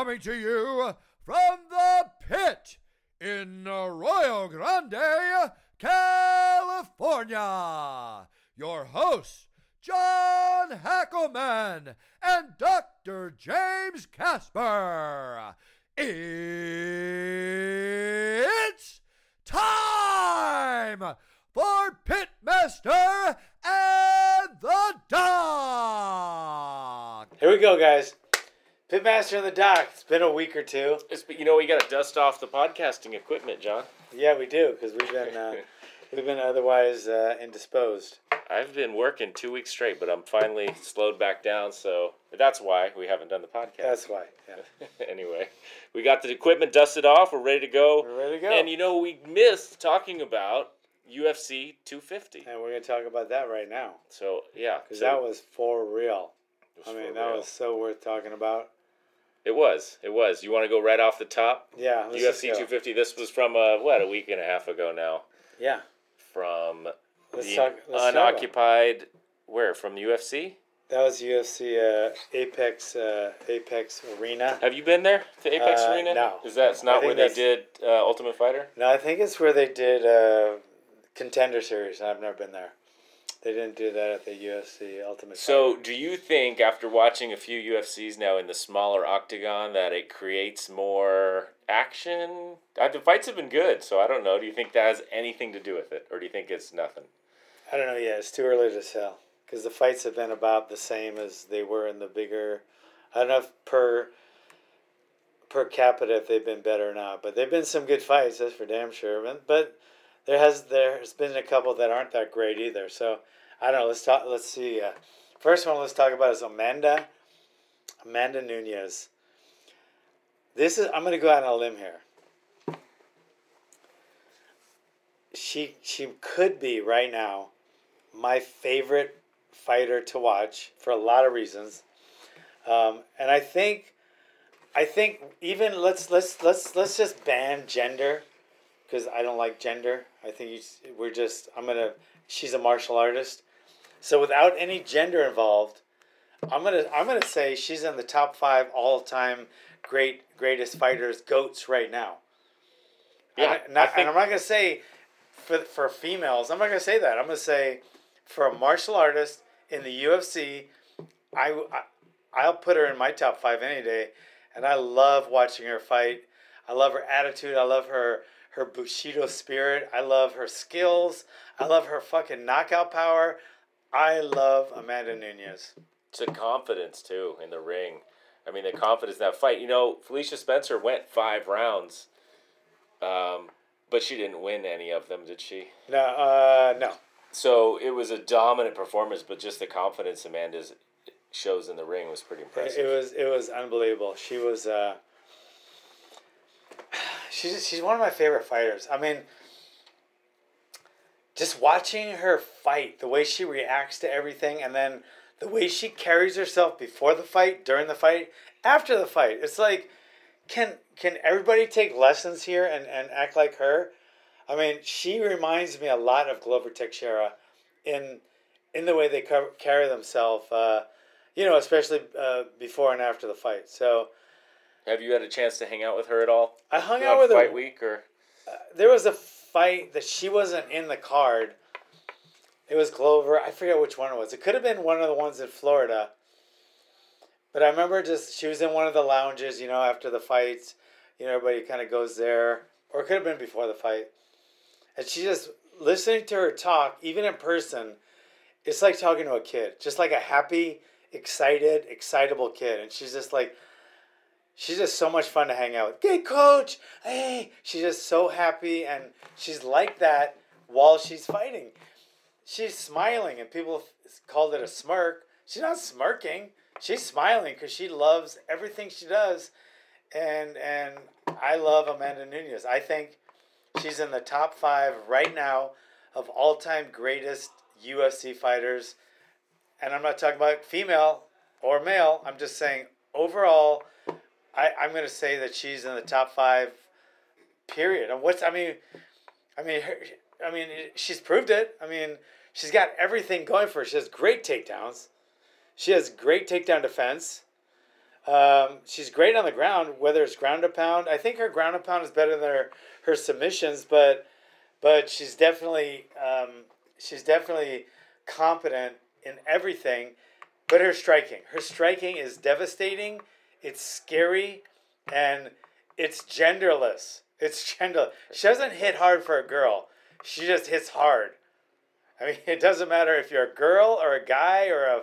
coming to you from the pit in Arroyo Grande, California. Your hosts, John Hackleman and Dr. James Casper. It's time for Pitmaster and the Doc. Here we go, guys. Pitmaster in the Doc. It's been a week or two. It's, you know, we got to dust off the podcasting equipment, John. Yeah, we do because we've been uh, we've been otherwise uh, indisposed. I've been working two weeks straight, but I'm finally slowed back down, so that's why we haven't done the podcast. That's why. Yeah. anyway, we got the equipment dusted off. We're ready to go. We're ready to go. And you know, we missed talking about UFC 250. And we're gonna talk about that right now So yeah, because so that was for real. I mean, that real. was so worth talking about. It was. It was. You want to go right off the top? Yeah. UFC 250. This was from uh, what a week and a half ago now. Yeah. From Let's the talk. Unoccupied. Where from UFC? That was UFC uh, Apex uh, Apex Arena. Have you been there to Apex Uh, Arena? no. Is that not where they did uh, Ultimate Fighter? No, I think it's where they did uh, Contender Series. I've never been there. They didn't do that at the UFC Ultimate. So, Fighter. do you think after watching a few UFCs now in the smaller octagon that it creates more action? Uh, the fights have been good, so I don't know. Do you think that has anything to do with it, or do you think it's nothing? I don't know yet. It's too early to tell because the fights have been about the same as they were in the bigger. I don't know if per per capita if they've been better or not, but they've been some good fights. That's for damn sure. But there has there's been a couple that aren't that great either. So I don't know. Let's talk. Let's see. Uh, first one let's talk about is Amanda Amanda Nunes. This is I'm going to go out on a limb here. She she could be right now my favorite fighter to watch for a lot of reasons, um, and I think, I think even let's let's let's let's just ban gender, because I don't like gender. I think you, we're just I'm gonna. She's a martial artist, so without any gender involved, I'm gonna I'm gonna say she's in the top five all time great greatest fighters goats right now. Yeah, and, not, think- and I'm not gonna say for for females. I'm not gonna say that. I'm gonna say for a martial artist in the UFC, I, I I'll put her in my top five any day. And I love watching her fight. I love her attitude. I love her her bushido spirit. I love her skills. I love her fucking knockout power. I love Amanda Nunes. It's the confidence too in the ring. I mean, the confidence in that fight. You know, Felicia Spencer went five rounds, um, but she didn't win any of them, did she? No, uh, no. So it was a dominant performance, but just the confidence Amanda's shows in the ring was pretty impressive. it was it was unbelievable. She was uh, she's she's one of my favorite fighters. I mean, just watching her fight, the way she reacts to everything, and then the way she carries herself before the fight, during the fight, after the fight. It's like, can can everybody take lessons here and, and act like her? I mean, she reminds me a lot of Glover Teixeira in in the way they carry themselves. Uh, you know, especially uh, before and after the fight. So Have you had a chance to hang out with her at all? I hung out with fight her. week or uh, There was a fight that she wasn't in the card. It was Glover. I forget which one it was. It could have been one of the ones in Florida. But I remember just she was in one of the lounges, you know, after the fights. You know, everybody kind of goes there. Or it could have been before the fight. And she just listening to her talk, even in person, it's like talking to a kid. Just like a happy, excited, excitable kid. And she's just like she's just so much fun to hang out with. Hey, coach. Hey, she's just so happy, and she's like that while she's fighting. She's smiling, and people called it a smirk. She's not smirking. She's smiling because she loves everything she does, and and I love Amanda Nunes. I think she's in the top five right now of all time greatest UFC fighters. And I'm not talking about female or male. I'm just saying overall, I, I'm going to say that she's in the top five. Period. And what's I mean, I mean, her, I mean, she's proved it. I mean, she's got everything going for her. She has great takedowns. She has great takedown defense. Um, she's great on the ground, whether it's ground and pound. I think her ground and pound is better than her, her submissions, but but she's definitely um, she's definitely competent in everything. But her striking, her striking is devastating. It's scary, and it's genderless. It's genderless. She doesn't hit hard for a girl. She just hits hard. I mean, it doesn't matter if you're a girl or a guy or a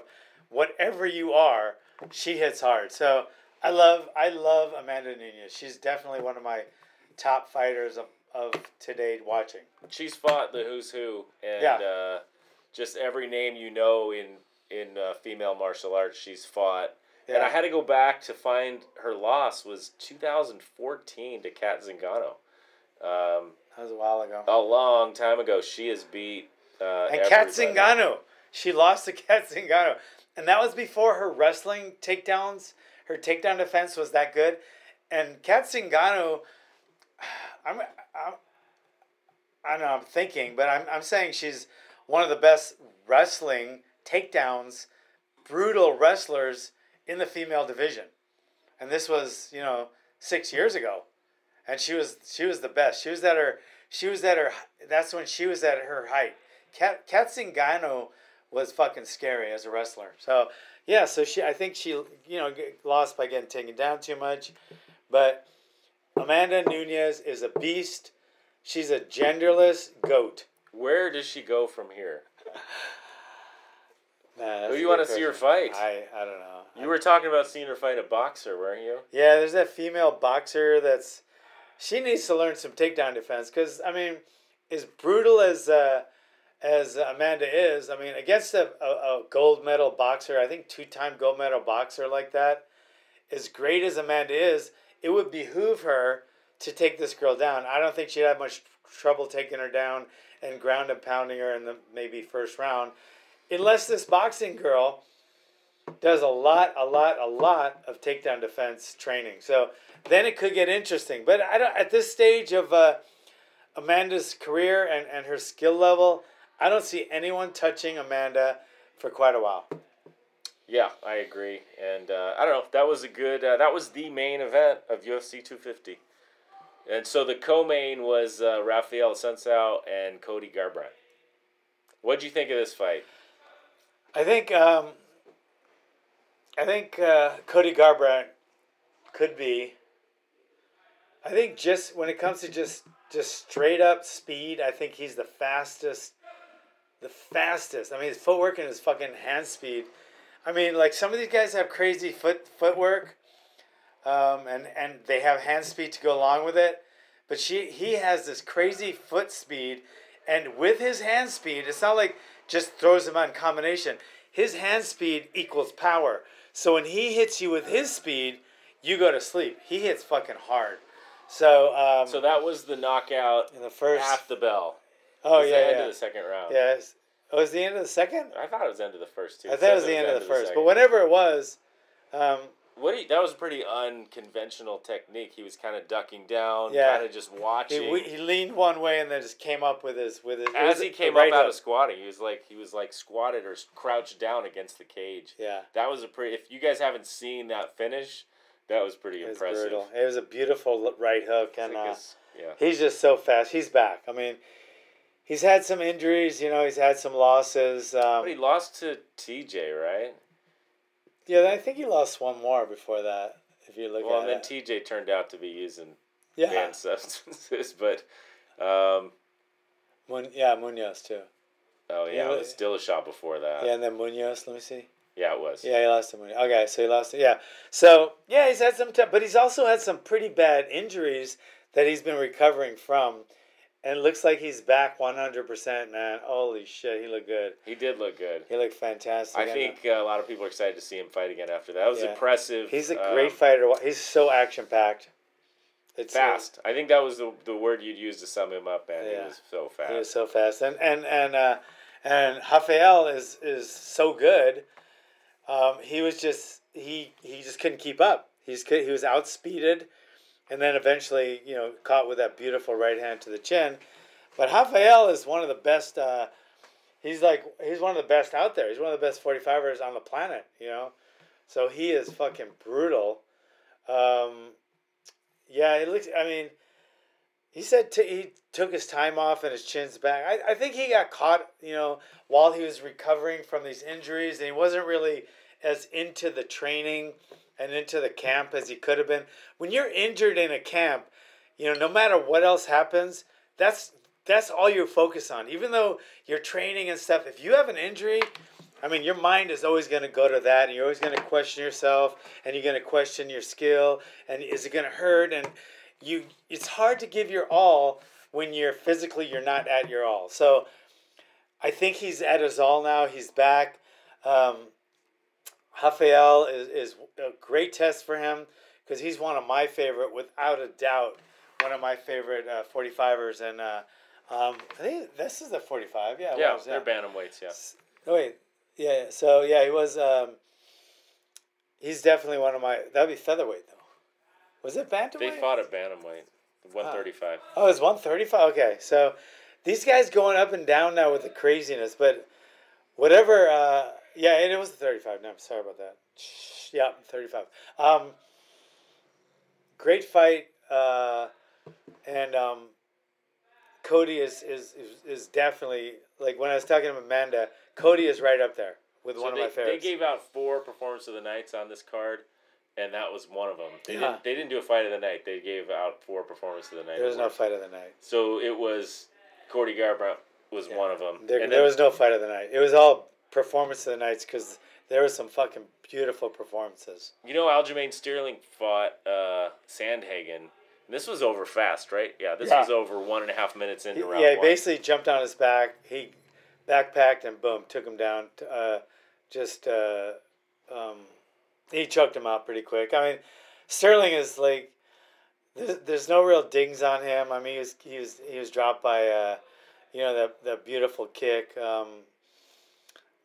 whatever you are. She hits hard. So I love I love Amanda Nunes. She's definitely one of my top fighters of, of today watching. She's fought the who's who, and Yeah. uh, just every name you know in in uh, female martial arts, she's fought. And I had to go back to find her loss was 2014 to Cat Zingano. Um, That was a while ago. a long time ago, she has beat. Uh, and Cat. Zingano. She lost to Cat Zingano. And that was before her wrestling takedowns. Her takedown defense was that good. And Cat Zingano, I'm, I'm, I don't know, I'm thinking, but I'm, I'm saying she's one of the best wrestling takedowns, brutal wrestlers in the female division. And this was, you know, six years ago. And she was she was the best. She was at her she was at her that's when she was at her height. Cat, Cat Zingano was fucking scary as a wrestler. So yeah, so she I think she you know lost by getting taken down too much, but Amanda Nunes is a beast. She's a genderless goat. Where does she go from here? Nah, Who you want to see her fight? I I don't know. You were talking about seeing her fight a boxer, weren't you? Yeah, there's that female boxer that's she needs to learn some takedown defense because I mean, as brutal as uh, as Amanda is, I mean against a, a, a gold medal boxer, I think two time gold medal boxer like that, as great as Amanda is, it would behoove her to take this girl down. I don't think she'd have much trouble taking her down and ground and pounding her in the maybe first round, unless this boxing girl does a lot, a lot, a lot of takedown defense training. So then it could get interesting. But I don't at this stage of uh, Amanda's career and, and her skill level, I don't see anyone touching Amanda for quite a while. Yeah, I agree. And uh, I don't know. That was a good. Uh, that was the main event of UFC 250. And so the co-main was uh, Rafael Assunção and Cody Garbrandt. What'd you think of this fight? I think um, I think uh, Cody Garbrandt could be. I think just when it comes to just just straight up speed, I think he's the fastest. The fastest. I mean, his footwork and his fucking hand speed. I mean, like some of these guys have crazy foot footwork, um, and and they have hand speed to go along with it. But she he has this crazy foot speed, and with his hand speed, it's not like just throws him on combination. His hand speed equals power. So when he hits you with his speed, you go to sleep. He hits fucking hard. So um, So that was the knockout in the first. half the bell. oh yeah, the end yeah. of the second round. Yes. Oh, it was the end of the second? I thought it was the end of the first too. I thought it was the end of the first. But whatever it was, um, What he, that was a pretty unconventional technique. He was kind of ducking down, Yeah. kind of just watching. he, he leaned one way and then just came up with his with his. As he came right up out hook. of squatting, he was like he was like squatted or crouched down against the cage. Yeah, That was a pretty. If you guys haven't seen that finish, that was pretty it was impressive. brutal. It was a beautiful right hook, and uh, yeah, he's just so fast. He's back. I mean, he's had some injuries. You know, he's had some losses. Um, but he lost to TJ, right? Yeah, I think he lost one more before that. If you look at Well, at and then it, TJ turned out to be using yeah, banned substances, but um, Mun- yeah, Munhoz too. oh yeah, Yeah, it was still a shot before that. Yeah, and then Munhoz. Let me see. Yeah, it was. Yeah, he lost to Munhoz. Okay, so he lost. Yeah, so yeah, he's had some, t- but he's also had some pretty bad injuries that he's been recovering from, and it looks like he's back one hundred percent. Man, holy shit, he looked good. He did look good. He looked fantastic. I think uh, a lot of people are excited to see him fight again after that. That was Yeah. impressive. he's a um, great fighter. He's so action packed. It's uh, fast. I think that was the, the word you'd use to sum him up, man. He was so fast. He was so fast, and and and uh, and Rafael is is so good. Um, he was just he he just couldn't keep up. He's he was outspeeded, and then eventually you know caught with that beautiful right hand to the chin. But Rafael is one of the best. Uh, he's like he's one of the best out there. He's one of the best forty fivers on the planet. You know, So he is fucking brutal. Um, yeah, it looks. I mean, he said t- he took his time off and his chin's back. I, I think he got caught, you know, while he was recovering from these injuries, and he wasn't really as into the training and into the camp as he could have been. When you're injured in a camp, you know, no matter what else happens, that's that's all you focus on. Even though you're training and stuff, if you have an injury, I mean, your mind is always going to go to that, and you're always going to question yourself, and you're going to question your skill, and is it going to hurt? And you, it's hard to give your all when you're physically you're not at your all. So, I think he's at his all now. He's back. Um, Rafael is, is a great test for him because he's one of my favorite, without a doubt, one of my favorite uh, 45ers. And uh, um, I think this is the 45. Yeah, Yeah, was, they're bantamweights. Yeah. Oh wait, yeah. So yeah, he was. Um, he's definitely one of my. That'd be featherweight though. Was it bantamweight? They fought at bantamweight, one thirty-five. Oh, it's one thirty five. Okay, so these guys going up and down now with the craziness, but whatever. Uh, yeah, and it was thirty five. No, I'm sorry about that. Yeah, thirty five. Um, great fight, uh, and um, Cody is, is is definitely like when I was talking to Amanda. Cody is right up there with So one they, of my favorites. they gave out four performance of the nights on this card, and that was one of them. They Yeah. didn't. They didn't do a fight of the night. They gave out four performance of the night. there was no fight of the night. So it was Cody Garbrandt was one of them. There, and there then- was no fight of the night. It was all performance of the nights because there were some fucking beautiful performances. You know, Aljamain Sterling fought uh, Sandhagen. This was over fast, right? Yeah, this Yeah. was over one and a half minutes into He- round yeah, he one. basically jumped on his back. He backpacked and boom, took him down. Uh, just uh, um, he choked him out pretty quick. I mean, Sterling is like there's, there's no real dings on him. I mean, he was he was he was dropped by uh, you know the the beautiful kick. Um,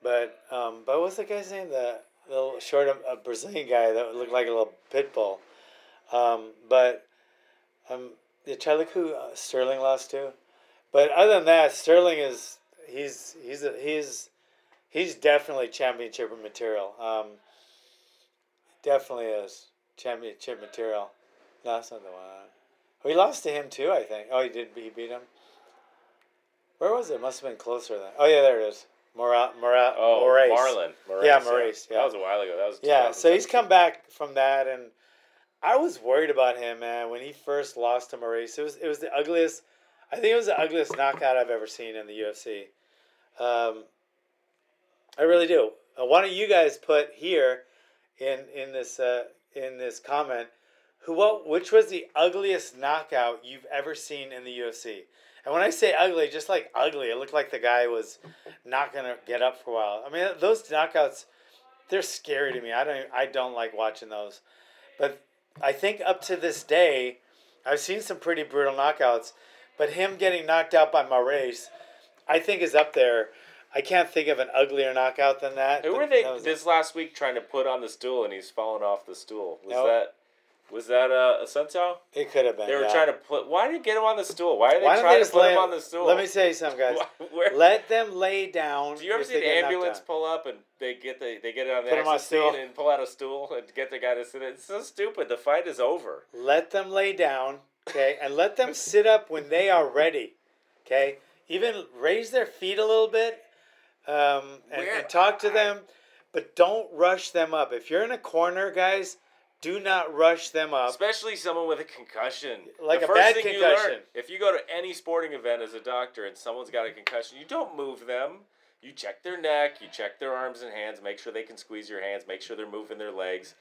but um, but what's the guy's name? The little short a Brazilian guy that looked like a little pit bull. Um, but um, try who uh, Sterling lost to. But other than that, Sterling is he's he's a, he's he's definitely championship material. Um, definitely is championship material. That's not the one. We lost to him too, I think. Oh, he did. He beat him. Where was it? Must have been closer then. Oh yeah, there it is. Mora, Mora, Oh, Moraes. Marlon. Moraes, Yeah, Moraes, yeah. That was a while ago. That was Yeah, so he's come back from that, and I was worried about him, man. When he first lost to Moraes, it was it was the ugliest. I think it was the ugliest knockout I've ever seen in the UFC. Um, I really do. Uh, why don't you guys put here in in this uh, in this comment who what which was the ugliest knockout you've ever seen in the UFC? And when I say ugly, just like ugly, it looked like the guy was not gonna get up for a while. I mean, those knockouts they're scary to me. I don't I don't like watching those. But I think up to this day, I've seen some pretty brutal knockouts. But him getting knocked out by Moraes, I think is up there. I can't think of an uglier knockout than that. Who were they this last week trying to put on the stool and he's fallen off the stool? Was No. that was that uh, Assunção? It could have been. They were yeah. trying to put. Why did you get him on the stool? Why are they Why trying they to put lay him on the stool? Let me say something, guys. Let them lay down. Do you ever see the ambulance pull up and they get the they get it on the Put 'em on a stool. and pull out a stool and get the guy to sit? in? It's so stupid. The fight is over. Let them lay down, okay, and let them sit up when they are ready, okay. Even raise their feet a little bit, um, and, and talk to them, but don't rush them up. If you're in a corner, guys, do not rush them up. Especially someone with a concussion. Like the a first bad thing You concussion. learn, if you go to any sporting event as a doctor and someone's got a concussion, you don't move them. You check their neck, you check their arms and hands, make sure they can squeeze your hands, make sure they're moving their legs.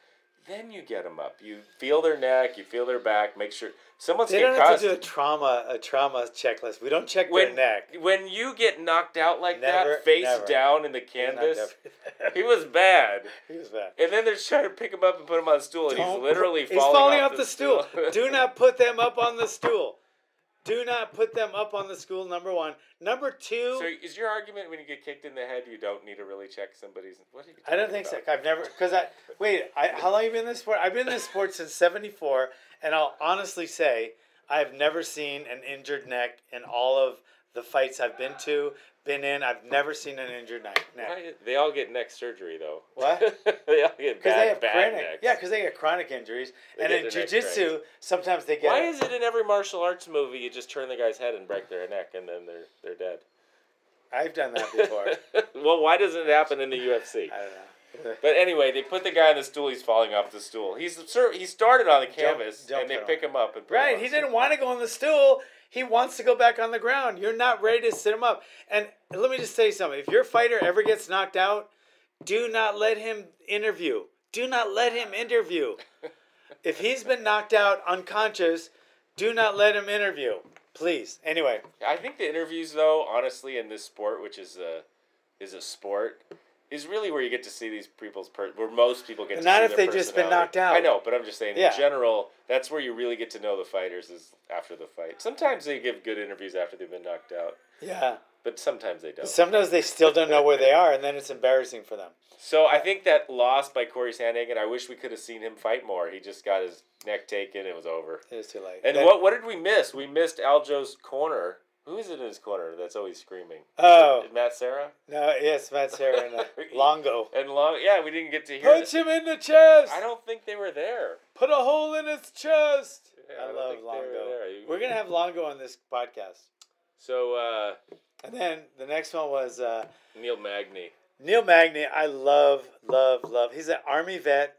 Then you get them up. You feel their neck, you feel their back, make sure someone's They don't have to do a trauma a trauma checklist. We don't check when their neck. when you get knocked out like Never, that, face never. down in the canvas, he was bad. he was bad. And then they're trying to pick him up and put him on the stool, and he's literally he's falling, off the stool. Do not put them up on the stool. Do not put them up on the school. Number one. Number two. So is your argument when you get kicked in the head, you don't need to really check somebody's? What are you I don't think so. I've never because I wait. I, how long have you been in this sport? I've been in this sport since '74, and I'll honestly say I've never seen an injured neck in all of the fights I've been to. Been in. I've never seen an injured neck. Why- They all get neck surgery though. What? they all get bad, they have bad chronic, necks. yeah, because they get chronic injuries, They and in jujitsu, sometimes they get. Why is it in every martial arts movie you just turn the guy's head and break their neck and then they're they're dead? I've done that before. well, why doesn't it happen in the UFC? I don't know. But anyway, they put the guy on the stool. He's falling off the stool. He's he started on the canvas, jump and they pick him up and put him Right, he didn't want to go on the stool. He wants to go back on the ground. You're not ready to sit him up. And let me just say something. If your fighter ever gets knocked out, do not let him interview. Do not let him interview. if he's been knocked out unconscious, do not let him interview. Please. Anyway, I think the interviews, though, honestly, in this sport, which is a is a sport, is really where you get to see these people's per- where most people get. to see. Not if they've just been knocked out. I know, but I'm just saying Yeah. in general, that's where you really get to know the fighters is after the fight. Sometimes they give good interviews after they've been knocked out, yeah. but sometimes they don't. Sometimes they still don't know where they are, and then it's embarrassing for them. So I think that loss by Cory Sandhagen, I wish we could have seen him fight more. He just got his neck taken. It was over. It was too late. And Then- what what did we miss? We missed Aljo's corner. Who is it in his corner that's always screaming? Oh. Matt Serra No, yes, Matt Serra and uh, Longo. and Long. Yeah, we didn't get to hear. Punch that. him in the chest. I don't think they were there. Put a hole in his chest. Yeah, I I, love were Longo. We're gonna have Longo on this podcast. So uh, And then the next one was uh, Neil Magny. Neil Magny. I love, love, love. He's an army vet.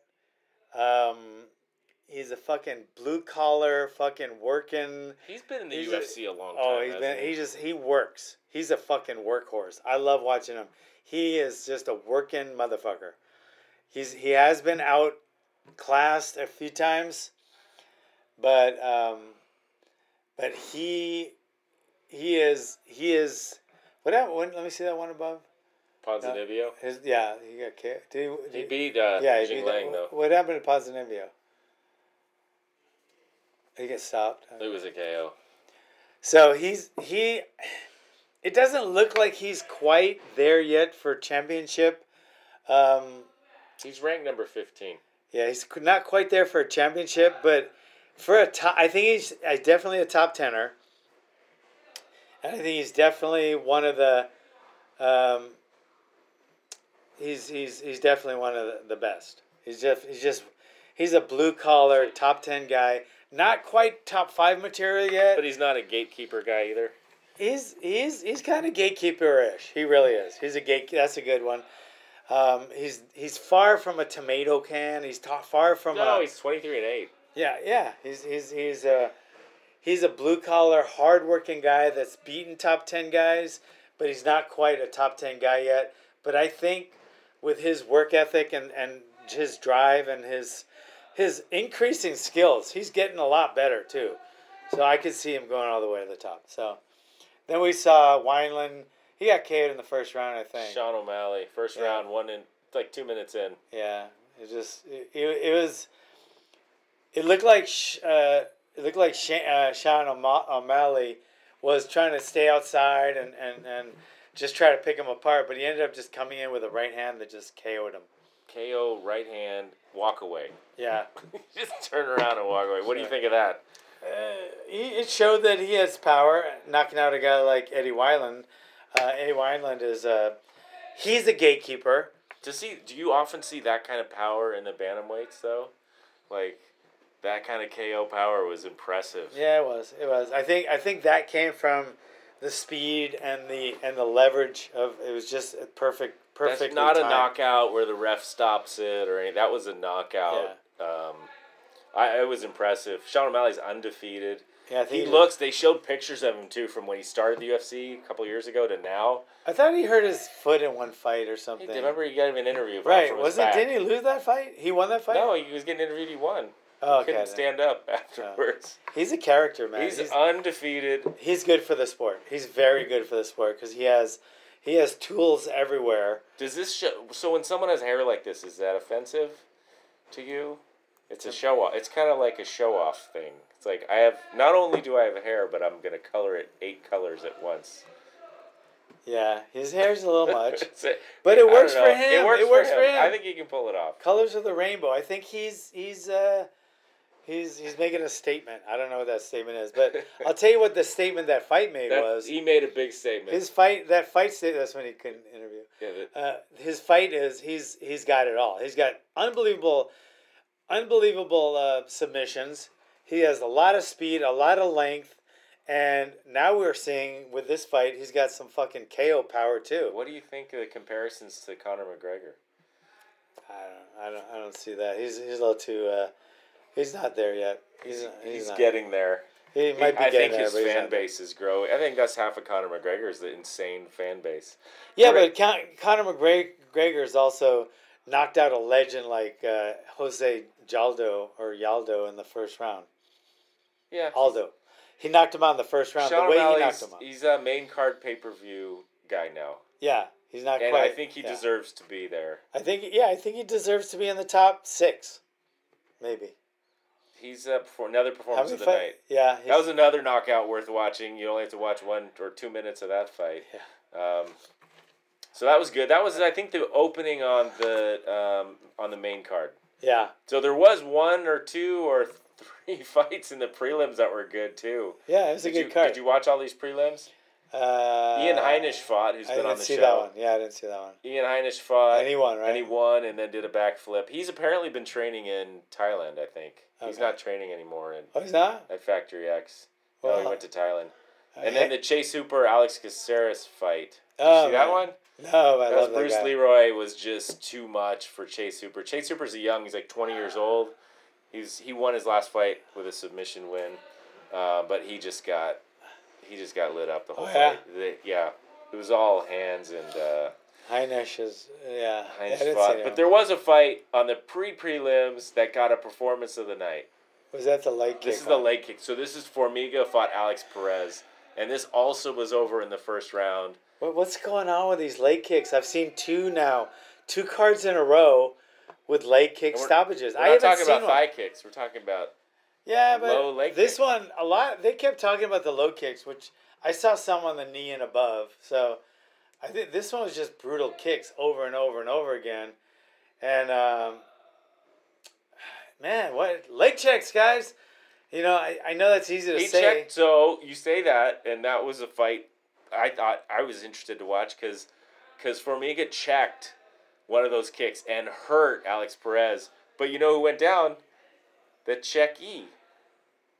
Um, he's a fucking blue collar, fucking working. He's been in the He's a- UFC a, long time. Oh, he's been. He just he works. He's a fucking workhorse. I love watching him. He is just a working motherfucker. He's he has been outclassed a few times, but um, but he he is he is. What happened? Let me see that one above. Ponzinibbio. His yeah, he got kicked. Did he, He beat uh, yeah, he Jing beat Lang that- though. What happened to Ponzinibbio? He gets stopped. It was a KO. So he's he. It doesn't look like he's quite there yet for championship. Um, He's ranked number fifteen. yeah, he's not quite there for a championship, but for a top, I think he's uh, definitely a top tenor. And I think he's definitely one of the. Um, he's he's he's definitely one of the, the best. He's just he's just he's a blue collar top ten guy. Not quite top five material yet. But he's not a gatekeeper guy either. He's he's he's kind of gatekeeper-ish. He really is. He's a gate. That's a good one. Um, he's he's far from a tomato can. He's ta- far from No, a he's twenty three and eight. yeah yeah. He's he's he's a he's a blue collar, hardworking guy that's beaten top ten guys, but he's not quite a top ten guy yet. But I think with his work ethic and and his drive and his his increasing skills, he's getting a lot better too. So I could see him going all the way to the top. So then we saw Wineland. He got KO'd in the first round, I think. Sean O'Malley, first Yeah. round, one in like two minutes in. Yeah, it just it, it, it was. It looked like uh, it looked like Sha- uh, Sean O'Malley was trying to stay outside and, and, and just try to pick him apart, but he ended up just coming in with a right hand that just KO'd him. KO, right hand, walk away. Yeah, Just turn around and walk away. What do you think of that? uh, he, it showed that he has power, knocking out a guy like Eddie Wineland. Uh, Eddie Wineland is uh, he's a gatekeeper. To see, do you often see that kind of power in the bantamweights though? Like that kind of KO power was impressive. Yeah, it was. It was. I think. I think that came from the speed and the and the leverage of. It was just a perfect. Perfect. That's not a knockout where the ref stops it or anything. That was a knockout. Um, I it was impressive. Sean O'Malley's undefeated. Yeah, I think He looks. They showed pictures of him too from when he started the UFC a couple years ago to now. I thought he hurt his foot in one fight or Hey, something. remember he gave an interview. right? Wasn't? Didn't he lose that fight? He won that fight. No, he was getting interviewed. He won. Oh, He okay. couldn't stand up afterwards. He's a character, man. He's, He's, undefeated. he's good for the sport. He's very good for the sport because he has he has tools everywhere. Does this show? So when someone has hair like this, is that offensive to you? It's a show off. It's kind of like a show off thing. It's like I have. Not only do I have hair, but I'm gonna color it eight colors at once. Yeah, his hair's a little much. A- But it works for him. It works, It works for, for him. him. I think he can pull it off. Colors of the rainbow. I think he's he's uh He's he's making a statement. I don't know what that statement is, but I'll tell you what the statement that fight made That- was. he made a big statement. His fight, that fight state. That's when he couldn't interview. yeah, that- Uh, his fight is he's he's got it all. He's got unbelievable, unbelievable uh, submissions. He has a lot of speed, a lot of length, and now we're seeing with this fight, he's got some fucking KO power too. what do you think of the comparisons to Conor McGregor? I don't, I don't, I don't see that. He's he's a little too. Uh, he's not there yet. He's he's, He's not. getting there. He might be I getting think there, his fan base is growing. I think that's half of Conor McGregor is the insane fan base. Yeah, Correct. but Con- Conor McGregor's also knocked out a legend like uh, Jose Jaldo or Yaldo in the first round. Yeah. Aldo. He knocked him out in the first round. Sean the way he knocked him out. he's a main card pay per view guy now, Yeah, he's not and quite. I think he yeah. deserves to be there. I think yeah, I think he deserves to be in the top six, maybe. He's up for another performance of the fight- night. Yeah, That was another knockout worth watching. You only have to watch one or two minutes of that fight. Yeah. Um, so that was good. That was, I think, the opening on the um, on the main card. yeah, So there was one or two or three fights in the prelims that were good too. yeah. It was Did a good you, card. Did you watch all these prelims? Uh, Ian Heinisch fought, who's I been didn't on the see that one. Yeah, I didn't see that one. Ian Heinisch fought. And he won, right? And he won and then did a backflip. He's apparently been training in Thailand, I think. He's not training anymore in, Oh, he's not. at Factory X. no, he went to Thailand. uh, And then the Chase Hooper Alex Caceres fight. Did Oh, see that one? No, I That was love that Bruce guy. Leroy was just too much for Chase Hooper. Chase Hooper's a young. He's like twenty years old. He's he won his last fight with a submission win, uh, but he just got he just got lit up the whole Oh, yeah? fight. The- yeah, it was all hands and uh, Heinisch is yeah. Heinz fought. But there was a fight on the pre prelims that got a performance of the night. was that the leg kick? This is the leg kick. So this is Formiga fought Alex Perez, and this also was over in the first round. What, what's going on with these leg kicks? I've seen two now, two cards in a row with leg kick we're- stoppages. We're I not haven't talking seen about one. thigh kicks. We're talking about Yeah, but low leg this kick. one a lot. They kept talking about the low kicks, which I saw some on the knee and above. So I think this one was just brutal kicks over and over and over again. And um, man, what leg checks, guys? You know, I, I know that's easy to he say. checked. So you say that, and that was a fight. I thought I was interested to watch because because Formiga checked one of those kicks and hurt Alex Perez. But you know who went down? The checkee.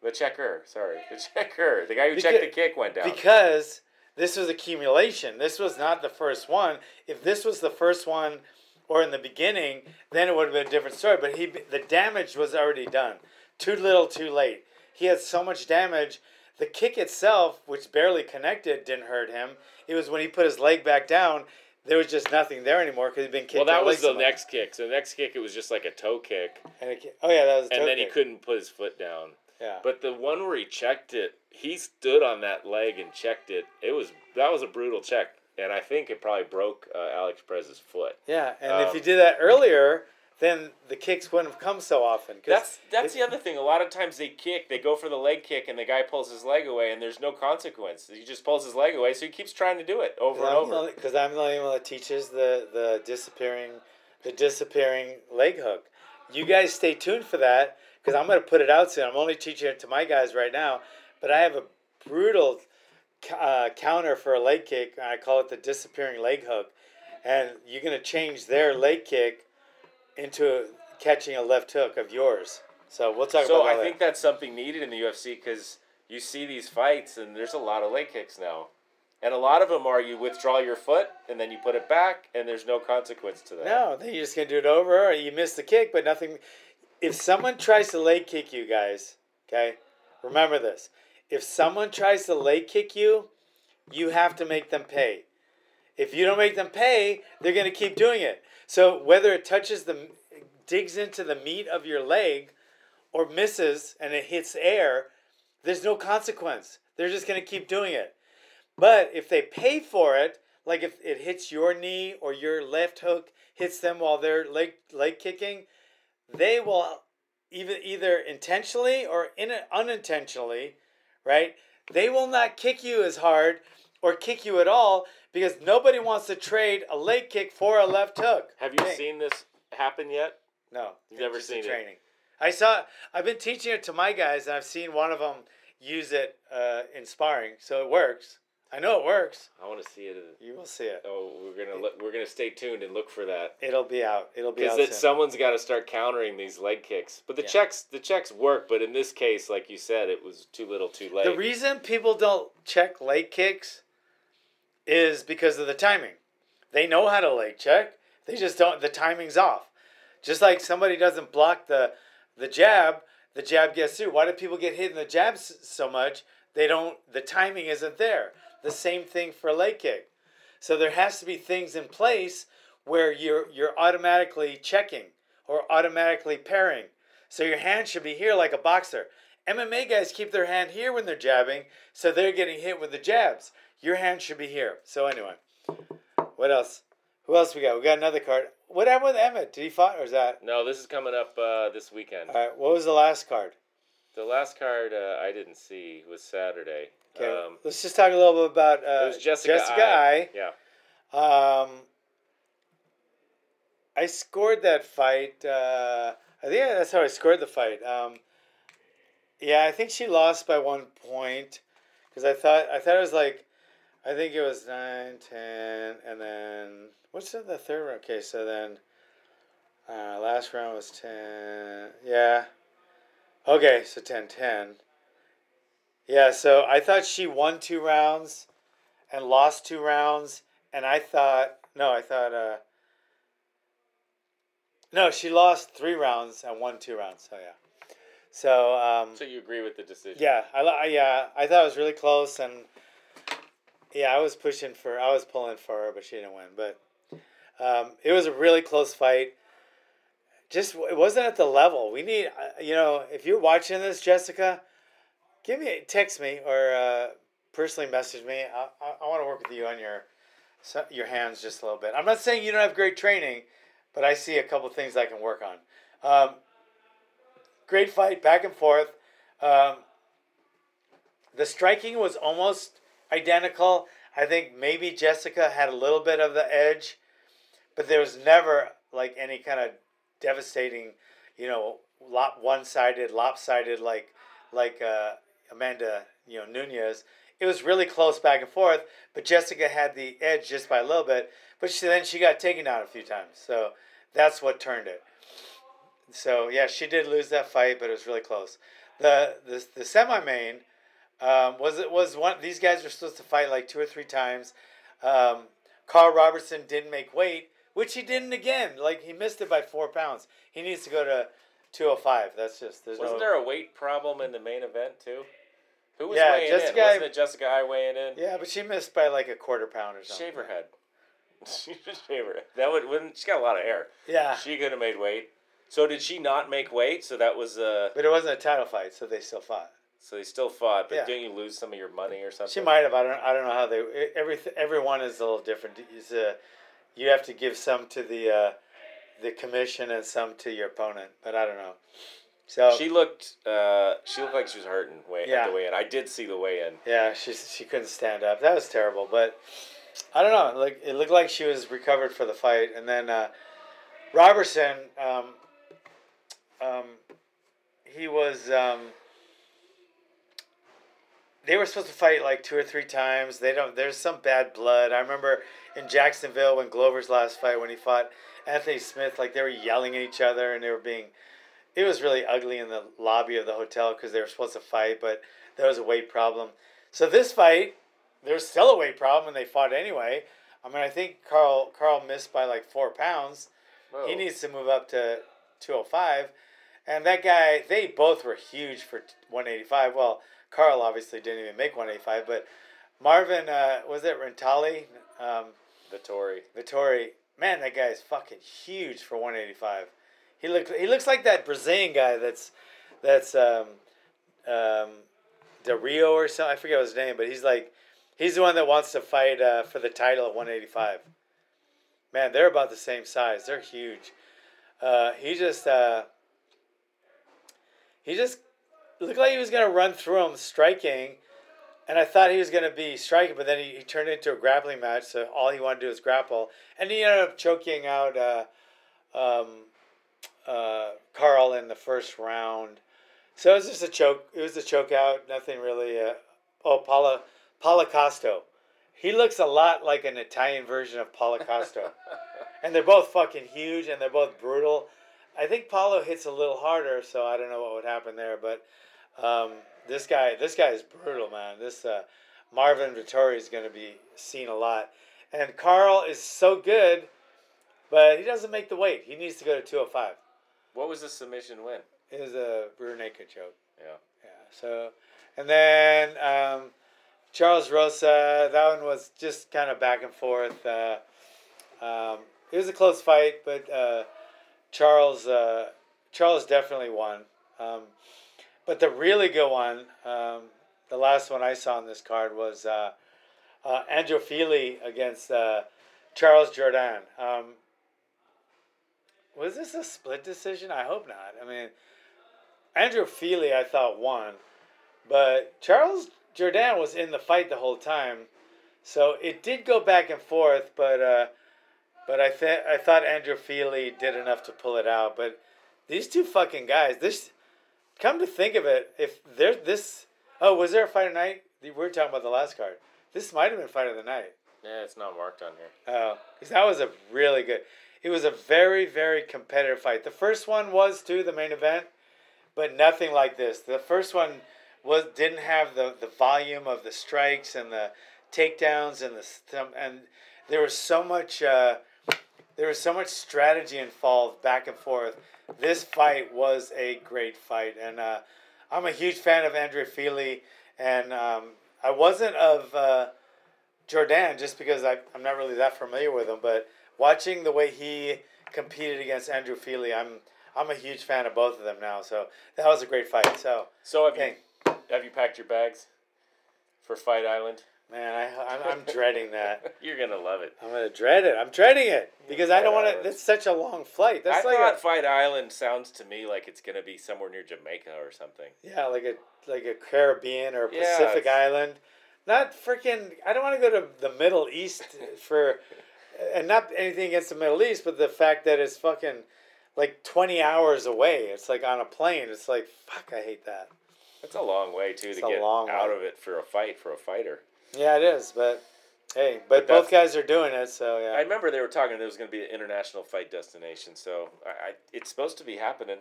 The checker, sorry. The checker. The guy who checked the kick went down. Because this was accumulation. This was not the first one. If this was the first one or in the beginning, then it would have been a different story. But he the damage was already done. Too little, too late. He had so much damage. The kick itself, which barely connected, didn't hurt him. It was when he put his leg back down, there was just nothing there anymore because he'd been kicked. well, that was the so much. next kick. So the next kick, it was just like a toe kick, And ki- oh yeah, that was. A and then he couldn't put his foot down. Yeah. But the one where he checked it, he stood on that leg and checked it. It was that was a brutal check, and I think it probably broke uh, Alex Perez's foot. yeah, and um, if you did that earlier, then the kicks wouldn't have come so often. That's that's the other thing. A lot of times they kick, they go for the leg kick, and the guy pulls his leg away, and there's no consequence. He just pulls his leg away, so he keeps trying to do it over and over. Because I'm the only one that teaches the the disappearing, the disappearing leg hook. You guys stay tuned for that because I'm gonna put it out soon. I'm only teaching it to my guys right now, but I have a brutal uh, counter for a leg kick. And I call it the disappearing leg hook, and you're gonna change their leg kick into catching a left hook of yours. So we'll talk So about that I later. think that's something needed in the UFC because you see these fights, and there's a lot of leg kicks now. And a lot of them are you withdraw your foot and then you put it back, and there's no consequence to that. No, then you're just gonna do it over. Or you miss the kick, but nothing. If someone tries to leg kick you, guys, okay, remember this: if someone tries to leg kick you, you have to make them pay. If you don't make them pay, they're gonna keep doing it. So whether it touches the, digs into the meat of your leg, or misses and it hits air, there's no consequence. They're just gonna keep doing it. But if they pay for it, like if it hits your knee or your left hook hits them while they're leg leg kicking, they will even either intentionally or in unintentionally, right? They will not kick you as hard or kick you at all because nobody wants to trade a leg kick for a left hook. Have you Hey, seen this happen yet? No, You've never seen it. I saw. I've been teaching it to my guys, and I've seen one of them use it uh, in sparring, so it works. I know it works. I want to see it. You will see it. Oh, we're gonna look, we're gonna stay tuned and look for that It'll be out. It'll be out. because someone's got to start countering these leg kicks. But the Yeah. checks the checks work, but in this case, like you said, it was too little, too late. The reason people don't check leg kicks is because of the timing. They know how to leg check. They just don't. The timing's off. Just like somebody doesn't block the the jab, the jab gets through. Why do people get hit in the jabs so much? They don't. The timing isn't there. The same thing for a leg kick. So there has to be things in place where you're you're automatically checking or automatically pairing. So your hand should be here like a boxer. MMA guys keep their hand here when they're jabbing, so they're getting hit with the jabs. Your hand should be here. So anyway, what else? Who else we got? We got another card. What happened with Emmett? Did he fight or is that? no, this is coming up uh, this weekend. All right. What was the last card? The last card uh, I didn't see was Saturday. Okay. Um, let's just talk a little bit about uh, Jessica, Jessica Eye. I. Yeah. Um, I scored that fight. Uh, I think that's how I scored the fight. Um, yeah, I think she lost by one point because I thought I thought it was like, I think it was 9, 10, and then what's the, the third round? Okay, so then uh, last round was ten. Yeah. Okay, so 10, 10. Yeah, so I thought she won two rounds and lost two rounds, and I thought no, I thought uh no, she lost three rounds and won two rounds. So yeah, so um, So you agree with the decision? yeah, I, I yeah, I thought it was really close, and yeah, I was pushing for, I was pulling for her, but she didn't win. But um, it was a really close fight. Just it wasn't at the level we need. uh, You know, if you're watching this, Jessica, give me text me or uh, personally message me. I, I, I want to work with you on your your hands just a little bit. I'm not saying you don't have great training, but I see a couple things I can work on. Um, great fight, back and forth. Um, the striking was almost identical. I think maybe Jessica had a little bit of the edge, but there was never like any kind of devastating, you know, lop one-sided, lopsided like like uh, Amanda, you know, Nunes. It was really close back and forth, but Jessica had the edge just by a little bit. But she, then she got taken down a few times, so that's what turned it. So yeah, she did lose that fight, but it was really close. The the the semi main um, was it was one. These guys were supposed to fight like two or three times. Um, Karl Roberson didn't make weight, which he didn't again. Like he missed it by four pounds. He needs to go to two hundred five. That's just there's Wasn't no. there a weight problem in the main event too? Who was Yeah, weighing Jessica- in? Wasn't it Jessica Eye weighing in? Yeah, but she missed by like a quarter pound or something. Shave her head. she just shave her head. That would wouldn't she got a lot of hair. Yeah, She could have made weight. So did she not make weight? So that was uh but it wasn't a title fight, so they still fought. so they still fought, but Yeah. didn't you lose some of your money or something? She might have. I don't. I don't know how they. Every everyone is a little different. Is uh, you have to give some to the uh, the commission and some to your opponent. But I don't know. So She looked uh she looked like she was hurting way Yeah. at the weigh in. I did see the weigh in. yeah, she she couldn't stand up. That was terrible. But I don't know. Like it looked like she was recovered for the fight, and then uh, Roberson. Um, um, he was. Um, they were supposed to fight like two or three times. They don't. There's some bad blood. I remember in Jacksonville when Glover's last fight when he fought Anthony Smith, like they were yelling at each other and they were being. It was really ugly in the lobby of the hotel because they were supposed to fight, but there was a weight problem. So this fight, there was still a weight problem and they fought anyway. I mean, I think Karl Karl missed by like four pounds. Whoa. He needs to move up to 205. And that guy, they both were huge for 185. Well, Karl obviously didn't even make 185, but Marvin, uh, was it Rentali? Um, Vettori. Vettori, man, that guy is fucking huge for 185. He look he looks like that Brazilian guy that's that's um, um, De Rio or something. I forget his name, but he's like he's the one that wants to fight uh, for the title at 185. Man, they're about the same size. They're huge. Uh, he just uh, he just looked like he was gonna run through him striking, and I thought he was gonna be striking, but then he, he turned into a grappling match. So all he wanted to do was grapple, and he ended up choking out uh, um, uh, Karl in the first round. So it was just a choke. It was a choke out. Nothing really. Uh, oh, Paula Paulo Costa. He looks a lot like an Italian version of Paulo Costa. and they're both fucking huge and they're both brutal. I think Paulo hits a little harder, so I don't know what would happen there. But um, this guy, this guy is brutal, man. This uh, Marvin Vettori is going to be seen a lot, and Karl is so good, but he doesn't make the weight. He needs to go to two hundred five. What was the submission win? It was a rear naked choke. Yeah. Yeah. So, and then um, Charles Rosa. That one was just kind of back and forth. Uh, um, it was a close fight, but uh, Charles uh, Charles definitely won. Um, but the really good one, um, the last one I saw on this card was uh, uh, Andrew Fili against uh, Charles Jourdain. Um, was this a split decision? I hope not. I mean, Andrew Fili, I thought won, but Charles Jourdain was in the fight the whole time, so it did go back and forth. But uh, but I th- I thought Andrew Fili did enough to pull it out. But these two fucking guys, this come to think of it, if they're this oh, was there a fight of the night? We were talking about the last card. This might have been fight of the night. Yeah, it's not marked on here. Oh, because that was a really good. It was a very very competitive fight. The first one was too the main event, but nothing like this. The first one was didn't have the the volume of the strikes and the takedowns and the and there was so much. Uh, there was so much strategy involved back and forth. This fight was a great fight, and uh, I'm a huge fan of Andre Fili, and um, I wasn't of uh, Jourdain just because I, I'm not really that familiar with him, but watching the way he competed against Andrew Fili, I'm I'm a huge fan of both of them now. So that was a great fight. So So have okay, you have you packed your bags for Fight Island? man, I I'm, I'm dreading that. You're gonna love it. I'm gonna dread it. I'm dreading it because I don't want to. It's such a long flight. That's I like thought a Fight Island sounds to me like it's gonna be somewhere near Jamaica or something. yeah, like a like a Caribbean or Yeah, Pacific it's- island. Not freaking. I don't want to go to the Middle East for, and not anything against the Middle East, but the fact that it's fucking like 20 hours away. It's like on a plane. It's like fuck. I hate that. It's a long way too It's to get out way. of it for a fight for a fighter. Yeah, it is. But hey, But but, both guys are doing it. So yeah. I remember they were talking there was going to be an international fight destination, so I, I it's supposed to be happening.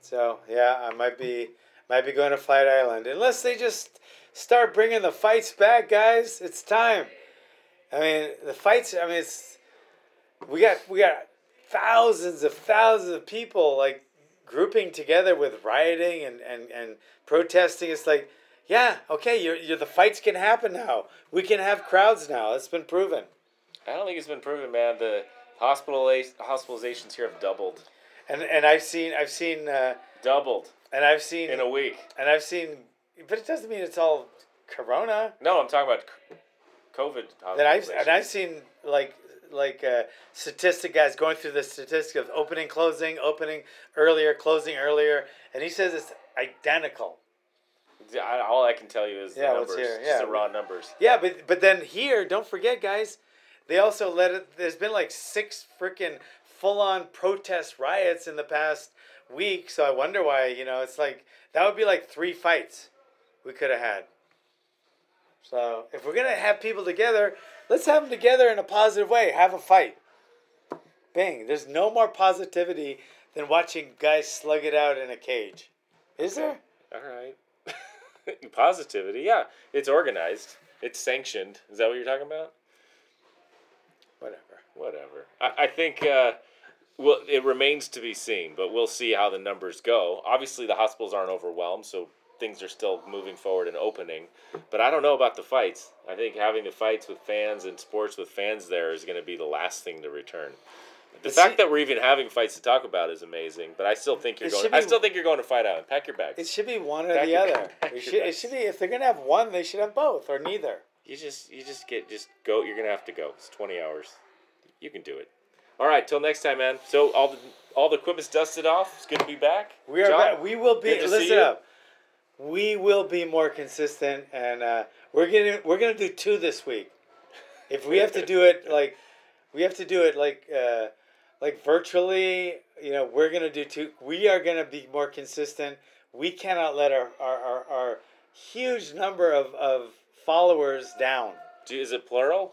So yeah, I might be might be going to Fight Island unless they just start bringing the fights back, guys. It's time. I mean, the fights. I mean, it's we got we got thousands of thousands of people like grouping together with rioting and and and protesting. It's like, yeah, okay, you're, you're the fights can happen now. We can have crowds now. It's been proven. I don't think it's been proven, man. The hospital hospitalizations here have doubled, And and I've seen I've seen uh, doubled and I've seen in a week. and I've seen, but it doesn't mean it's all Corona. No, I'm talking about COVID. Then I've and I've seen like like uh, statistic guys going through the statistic of opening, closing, opening earlier, closing earlier, and he says it's identical. I, all I can tell you is Yeah, what's numbers, here? just Yeah, the raw numbers. Yeah, but but then here, don't forget, guys, they also let it. There's been like six freaking full on protest riots in the past week, so I wonder why. You know, it's like that would be like three fights we could have had. So if we're gonna have people together, let's have them together in a positive way. Have a fight. Bang! There's no more positivity than watching guys slug it out in a cage. Is there? All right. Positivity, yeah. It's organized. It's sanctioned. Is that what you're talking about? Whatever. Whatever. I, I think uh, well, it remains to be seen, but we'll see how the numbers go. Obviously, the hospitals aren't overwhelmed, so things are still moving forward and opening. But I don't know about the fights. I think having the fights with fans and sports with fans there is going to be the last thing to return. The But fact see- that we're even having fights to talk about is amazing, but I still think you're going. should I still think you're going to Fight Island. Pack your bags. It should be one or Pack the other. should, it should be if they're gonna have one, they should have both or neither. You just you just get just go. You're gonna have to go. It's twenty hours. You can do it. All right. Till next time, man. So all the all the equipment's dusted off. It's good to be back. We are John? back. We will be. to Listen up. We will be more consistent, and uh, we're gonna we're gonna do two this week. If we have to do it like, we have to do it like uh, like virtually. you know, we're gonna do two. We are gonna be more consistent. We cannot let our our, our, our huge number of, of followers down. Do, is it plural?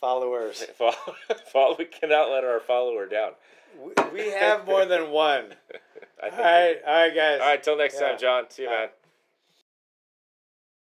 Followers. Follow, we cannot let our follower down. We- We have more than one. I All right, all right, guys. All right, till next Yeah. time, John. See you, Bye. man.